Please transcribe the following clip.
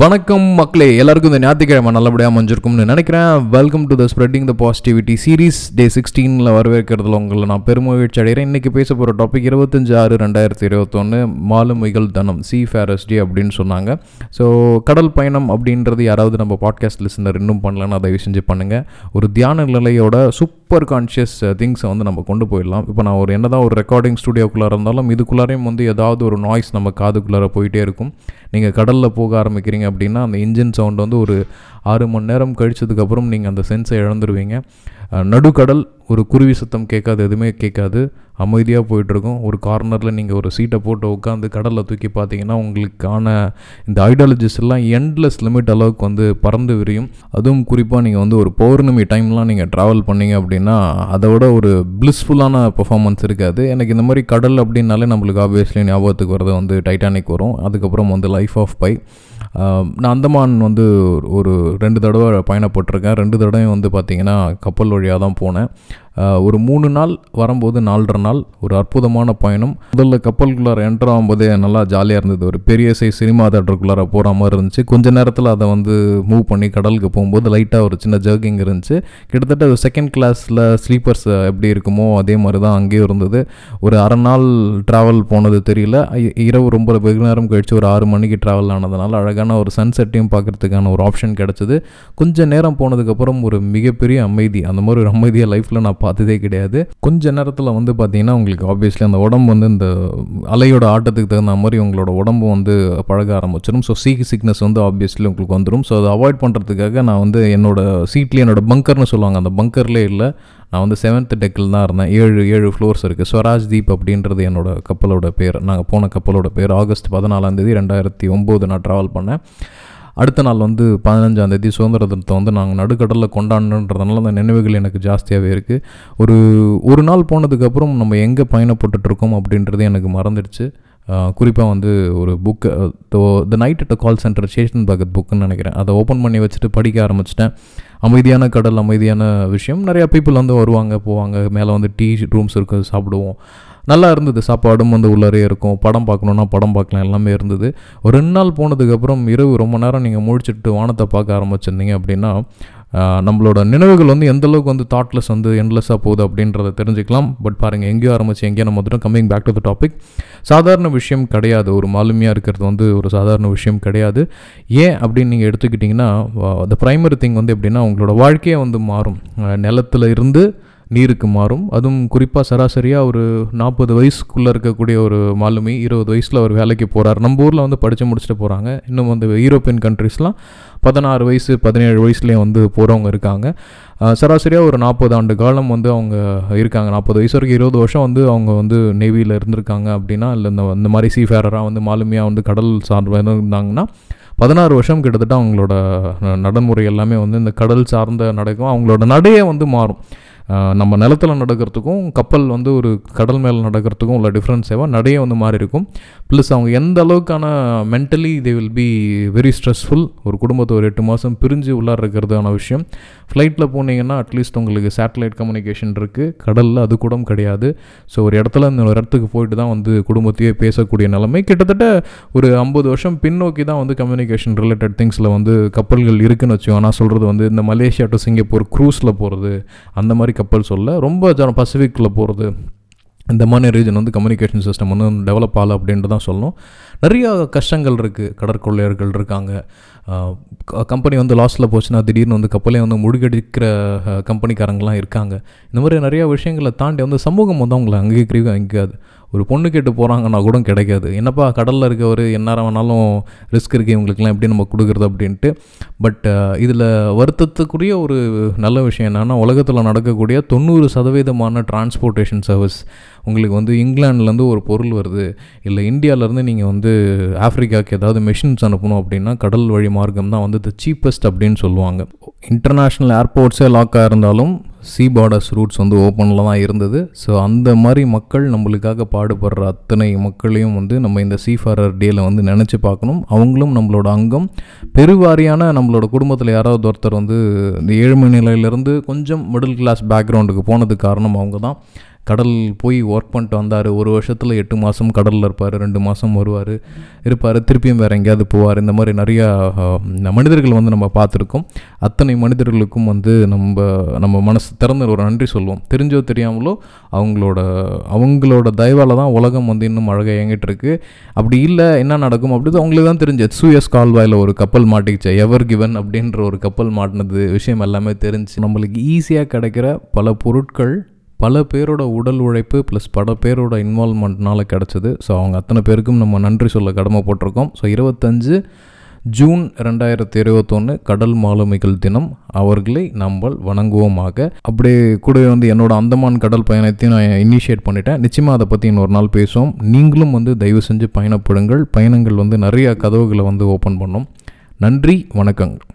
வணக்கம் மக்களே எல்லாருக்கும் இந்த ஞாயிற்றுக்கிழமை நல்லபடியாக அமைஞ்சிருக்கும்னு நினைக்கிறேன். Welcome to the spreading the positivity series day சிக்ஸ்டீனில் வரவேற்கிறதுல உங்களை நான் பெருமகிழ்ச்சி அடைகிறேன். இன்றைக்கி பேச போகிற டாபிக் இருபத்தஞ்சு ஆறு ரெண்டாயிரத்தி இருபத்தொன்று மாலுமிகள் தனம் சி ஃபேரஸ்டி அப்படின்னு சொன்னாங்க. ஸோ கடல் பயணம் அப்படின்றது யாராவது நம்ம பாட்காஸ்ட் லிசனர் இன்னும் பண்ணலன்னா தயவு செஞ்சு பண்ணுங்கள் ஒரு தியான நிலையோட சூப்பர் சூப்பர் கான்ஷியஸ் திங்ஸை வந்து நம்ம கொண்டு போயிடலாம். இப்போ நான் ஒரு என்னதான் ஒரு ரெக்கார்டிங் ஸ்டுடியோக்குள்ளார இருந்தாலும் இதுக்குள்ளாரையும் வந்து ஏதாவது ஒரு நாய்ஸ் நம்ம காதுக்குள்ளார போயிட்டே இருக்கும். நீங்கள் கடலில் போக ஆரம்பிக்கிறீங்க அப்படின்னா அந்த இன்ஜின் சவுண்ட் வந்து ஒரு ஆறு மணி நேரம் கழிச்சதுக்கப்புறம் நீங்கள் அந்த சென்ஸை இழந்துருவீங்க. நடுக்கடல் ஒரு குருவி சத்தம் கேட்காது எதுவுமே கேட்காது. அமைதியாக போயிட்டுருக்கும். ஒரு கார்னரில் நீங்கள் ஒரு சீட்டை போட்டு உட்காந்து கடலில் தூக்கி பார்த்தீங்கன்னா உங்களுக்கான இந்த ஐடியாலஜிஸ் எல்லாம் எண்ட்லெஸ் லிமிட் அளவுக்கு வந்து பறந்து விரியும். அதுவும் குறிப்பாக நீங்கள் வந்து ஒரு பௌர்ணமி டைம்லாம் நீங்கள் ட்ராவல் பண்ணீங்க அப்படின்னா அதை விட ஒரு பிளிஸ்ஃபுல்லான பெர்ஃபார்மன்ஸ் இருக்காது. எனக்கு இந்த மாதிரி கடல் அப்படின்னாலே நம்மளுக்கு ஆப்வியஸ்லி ஞாபகத்துக்கு வரது வந்து டைட்டானிக் வரும். அதுக்கப்புறம் வந்து லைஃப் ஆஃப் பை நான் அந்தமான் வந்து ஒரு ரெண்டு தடவை பயணப்பட்டிருக்கேன். ரெண்டு தடவையும் வந்து பார்த்திங்கன்னா கப்பல் வழியாக தான் போனேன். ஒரு மூணு நாள் வரும்போது நாலரை நாள் ஒரு அற்புதமான பயணம். முதல்ல கப்பலுக்குள்ளார என்டர் ஆகும்போதே நல்லா ஜாலியாக இருந்தது. ஒரு பெரிய சைஸ் சினிமா தேட்டருக்குள்ளார போகிற மாதிரி இருந்துச்சு. கொஞ்ச நேரத்தில் அதை வந்து மூவ் பண்ணி கடலுக்கு போகும்போது லைட்டாக ஒரு சின்ன ஜர்கிங் இருந்துச்சு. கிட்டத்தட்ட ஒரு செகண்ட் கிளாஸில் ஸ்லீப்பர்ஸ் எப்படி இருக்குமோ அதே மாதிரி தான் அங்கேயும் இருந்தது. ஒரு அரை நாள் ட்ராவல் போனது தெரியல. இரவு ரொம்ப வெகு நேரம் கழிச்சு ஒரு ஆறு மணிக்கு ட்ராவல் ஆனதுனால அழகான ஒரு சன்செட்டையும் பார்க்கறதுக்கான ஒரு ஆப்ஷன் கிடச்சிது. கொஞ்சம் நேரம் போனதுக்கப்புறம் ஒரு மிகப்பெரிய அமைதி. அந்த மாதிரி ஒரு அமைதியை லைஃப்பில் நான் பார்த்ததே கிடையாது. கொஞ்ச நேரத்தில் வந்து பார்த்தீங்கன்னா உங்களுக்கு ஆப்வியஸ்லி அந்த உடம்பு வந்து இந்த அலையோட ஆட்டத்துக்கு தகுந்த மாதிரி உங்களோட உடம்பு வந்து பழக ஆரம்பிச்சிடும் ஸோ சீக்கு சிக்னஸ் வந்து ஆப்வியஸ்லி உங்களுக்கு வந்துடும் ஸோ அதை அவாய்ட் பண்ணுறதுக்காக நான் வந்து என்னோட சீட்லேயே என்னோட பங்கர்னு சொல்லுவாங்க. அந்த பங்கர்லேயே இல்லை. நான் வந்து செவன்த் டெக்கில் தான் இருந்தேன். ஏழு ஏழு ஃப்ளோர்ஸ் இருக்குது ஸ்வராஜ் தீப் அப்படின்றது என்னோட கப்பலோட பேர். நாங்கள் போன கப்பலோட பேர். ஆகஸ்ட் பதினாலாம் தேதி ரெண்டாயிரத்தி ஒம்போது நான் ட்ராவல் பண்ணேன். அடுத்த நாள் வந்து பதினஞ்சாம் தேதி சுதந்திர தினத்தை வந்து நாங்கள் நடுக்கடலில் கொண்டாடணுன்றதுனால அந்த நினைவுகள் எனக்கு ஜாஸ்தியாகவே இருக்குது ஒரு ஒரு நாள் போனதுக்கப்புறம் நம்ம எங்கே பயணப்பட்டுட்ருக்கோம் அப்படின்றது எனக்கு மறந்துடுச்சு. குறிப்பாக வந்து ஒரு book the night at call centre Chetan Bhagat புக்குன்னு நினைக்கிறேன். அதை ஓப்பன் பண்ணி வச்சுட்டு படிக்க ஆரம்பிச்சிட்டேன். அமைதியான கடல் அமைதியான விஷயம். நிறையா பீப்புள் வந்து வருவாங்க போவாங்க. மேலே வந்து டீ ரூம்ஸ் இருக்குது சாப்பிடுவோம். நல்லா இருந்தது. சாப்பாடும் வந்து உள்ளாரே இருக்கும். படம் பார்க்கணுன்னா படம் பார்க்கலாம் எல்லாமே இருந்தது. ஒரு ரெண்டு நாள் போனதுக்கப்புறம் இரவு ரொம்ப நேரம் நீங்கள் முழிச்சிட்டு வானத்தை பார்க்க ஆரம்பிச்சிருந்தீங்க அப்படின்னா நம்மளோட நினைவுகள் வந்து எந்த அளவுக்கு வந்து தாட்லெஸ் வந்து எண்ட்லெஸ்ஸாக போகுது அப்படின்றத தெரிஞ்சுக்கலாம். பட் பாருங்கள் எங்கேயோ ஆரம்பிச்சு எங்கேயோ நம்ம வந்துட்டோம். Coming back to the topic சாதாரண விஷயம் கிடையாது. ஒரு மாலுமியாக இருக்கிறது வந்து ஒரு சாதாரண விஷயம் கிடையாது. ஏன் அப்படின்னு நீங்கள் எடுத்துக்கிட்டிங்கன்னா த ப்ரைமரி திங் வந்து எப்படின்னா உங்களோட வாழ்க்கையே வந்து மாறும். நிலத்தில் நிலத்துல இருந்து நீருக்கு மாறும். அதுவும் குறிப்பாக சராசரியாக ஒரு நாற்பது வயசுக்குள்ளே இருக்கக்கூடிய ஒரு மாலுமி இருபது வயசில் அவர் வேலைக்கு போகிறார் நம்ம ஊரில் வந்து படித்து முடிச்சுட்டு போகிறாங்க இன்னும் வந்து யூரோப்பியன் கண்ட்ரீஸ்லாம் பதினாறு வயசு பதினேழு வயசுலேயே வந்து போகிறவங்க இருக்காங்க. சராசரியாக ஒரு நாற்பது ஆண்டு காலம் வந்து அவங்க இருக்காங்க. நாற்பது வயசு வரைக்கும் இருபது வருஷம் வந்து அவங்க வந்து நேவியில் இருந்திருக்காங்க அப்படின்னா இல்லை இந்த இந்த மாதிரி சீஃபேரராக வந்து மாலுமியாக வந்து கடல் சார்ந்து இருந்தாங்கன்னா பதினாறு வருஷம் கிட்டத்தட்ட அவங்களோட நடைமுறை எல்லாமே வந்து இந்த கடல் சார்ந்த நடக்கும். அவங்களோட நடையே வந்து மாறும். நம்ம நிலத்துல நடக்கிறதுக்கும் கப்பல் வந்து ஒரு கடல் மேலே நடக்கிறதுக்கும் உள்ள டிஃப்ரென்ஸ் ஏவா வந்து மாறி இருக்கும். ப்ளஸ் அவங்க எந்த அளவுக்கான mentally they will be very stressful ஒரு குடும்பத்தை ஒரு எட்டு மாதம் பிரிஞ்சு உள்ளார இருக்கிறதான விஷயம் ஃப்ளைட்டில் போனீங்கன்னா அட்லீஸ்ட் உங்களுக்கு சேட்டலைட் கம்யூனிகேஷன் இருக்குது கடலில் அது கூட கிடையாது. ஸோ ஒரு இடத்துல இந்த ஒரு இடத்துக்கு போயிட்டு தான் வந்து குடும்பத்தையே பேசக்கூடிய நிலைமை. கிட்டத்தட்ட ஒரு ஐம்பது வருஷம் பின்னோக்கி தான் வந்து கம்யூனிகேஷன் ரிலேட்டட் திங்ஸில் வந்து கப்பல்கள் இருக்குன்னு வச்சுக்கோ நான் சொல்கிறது வந்து இந்த மலேசியா டு சிங்கப்பூர் க்ரூஸில் போகிறது அந்த மாதிரி கப்பல் சொல்ல ரொம்ப ஜன பசிஃபிக்கில் போகிறது இந்த மாதிரி ரீஜன் வந்து கம்யூனிகேஷன் சிஸ்டம் வந்து டெவலப் ஆகலை அப்படின்ட்டு தான் சொல்லணும். நிறையா கஷ்டங்கள் இருக்குது கடற்கொள்ளையர்கள் இருக்காங்க. கம்பெனி வந்து லாஸில் போச்சுன்னா திடீர்னு வந்து கப்பலே வந்து முழுகடிக்கிற கம்பெனிக்காரங்களாம் இருக்காங்க. இந்த மாதிரி நிறையா விஷயங்களை தாண்டி வந்து சமூகம் வந்து அவங்களை அங்கீகரிக்க அங்கீகாது ஒரு பொண்ணு கேட்டு போகிறாங்கன்னா கூட கிடைக்காது. என்னப்பா கடலில் இருக்கவர் எந்நேரம் வேணாலும் ரிஸ்க் இருக்குது இவங்களுக்குலாம் எப்படி நம்ம கொடுக்குறது அப்படின்ட்டு. பட் இதில் வருத்தத்துக்குரிய ஒரு நல்ல விஷயம் என்னென்னா உலகத்தில் நடக்கக்கூடிய தொண்ணூறு சதவீதமான டிரான்ஸ்போர்ட்டேஷன் சர்வீஸ் உங்களுக்கு வந்து இங்கிலாந்துலேருந்து ஒரு பொருள் வருது. இல்லை இந்தியாவிலேருந்து நீங்கள் வந்து ஆஃப்ரிக்காவுக்கு ஏதாவது மெஷின்ஸ் அனுப்பணும் அப்படின்னா கடல் வழி மார்க்கம் தான் வந்து த சீப்பஸ்ட் அப்படின்னு சொல்லுவாங்க. இன்டர்நேஷ்னல் ஏர்போர்ட்ஸே லாக்காக இருந்தாலும் சி பார்டர்ஸ் ரூட்ஸ் வந்து ஓப்பனில் தான் இருந்தது. ஸோ அந்த மாதிரி மக்கள் நம்மளுக்காக பாடுபடுற அத்தனை மக்களையும் வந்து நம்ம இந்த சீஃபாரர் டேல வந்து நினச்சி பார்க்கணும். அவங்களும் நம்மளோட அங்கம். பெருவாரியான நம்மளோட குடும்பத்தில் யாராவது ஒருத்தர் வந்து இந்த ஏழ்மை நிலையிலேருந்து கொஞ்சம் மிடில் கிளாஸ் பேக்ரவுண்டுக்கு போனதுக்கு காரணம் அவங்க தான். கடல் போய் ஒர்க் பண்ணிட்டு வந்தார். ஒரு வருஷத்தில் எட்டு மாதம் கடலில் இருப்பார். ரெண்டு மாதம் வருவார். இருப்பார். திருப்பியும் வேறு எங்கேயாவது போவார். இந்த மாதிரி நிறையா மனிதர்கள் வந்து நம்ம பார்த்துருக்கோம். அத்தனை மனிதர்களுக்கும் வந்து நம்ம நம்ம மனசு திறந்து ஒரு நன்றி சொல்லுவோம் தெரிஞ்சோ தெரியாமலோ அவங்களோட அவங்களோட தயவால் தான் உலகம் வந்து இன்னும் அழகாக இயங்கிட்டு இருக்கு. அப்படி இல்லை என்ன நடக்கும் அப்படி அவங்களுக்கு தான் தெரிஞ்சு சூயஸ் கால்வாயில் ஒரு கப்பல் மாட்டிக்கிச்சு. எவர் கிவன் அப்படின்ற ஒரு கப்பல் மாட்டினது விஷயம் எல்லாமே தெரிஞ்சு நம்மளுக்கு ஈஸியாக கிடைக்கிற பல பொருட்கள் பல பேரோட உடல் உழைப்பு ப்ளஸ் பல பேரோட இன்வால்மெண்ட்னால கிடச்சிது. ஸோ அவங்க அத்தனை பேருக்கும் நம்ம நன்றி சொல்ல கடமை போட்டிருக்கோம். ஸோ இருபத்தஞ்சு ஜூன் ரெண்டாயிரத்தி இருபத்தொன்று கடல் மாலுமிகள் தினம். அவர்களை நம்ம வணங்குவோமாக. அப்படியே கூட வந்து என்னோட அந்தமான் கடல் பயணத்தையும் நான் இனிஷியேட் பண்ணிட்டேன். நிச்சயமாக அதை பற்றி இன்னொரு நாள் பேசுவோம். நீங்களும் வந்து தயவு செஞ்சு பயணப்படுங்கள். பயணங்கள் வந்து நிறையா கதவுகளை வந்து ஓப்பன் பண்ணும். நன்றி வணக்கங்கள்.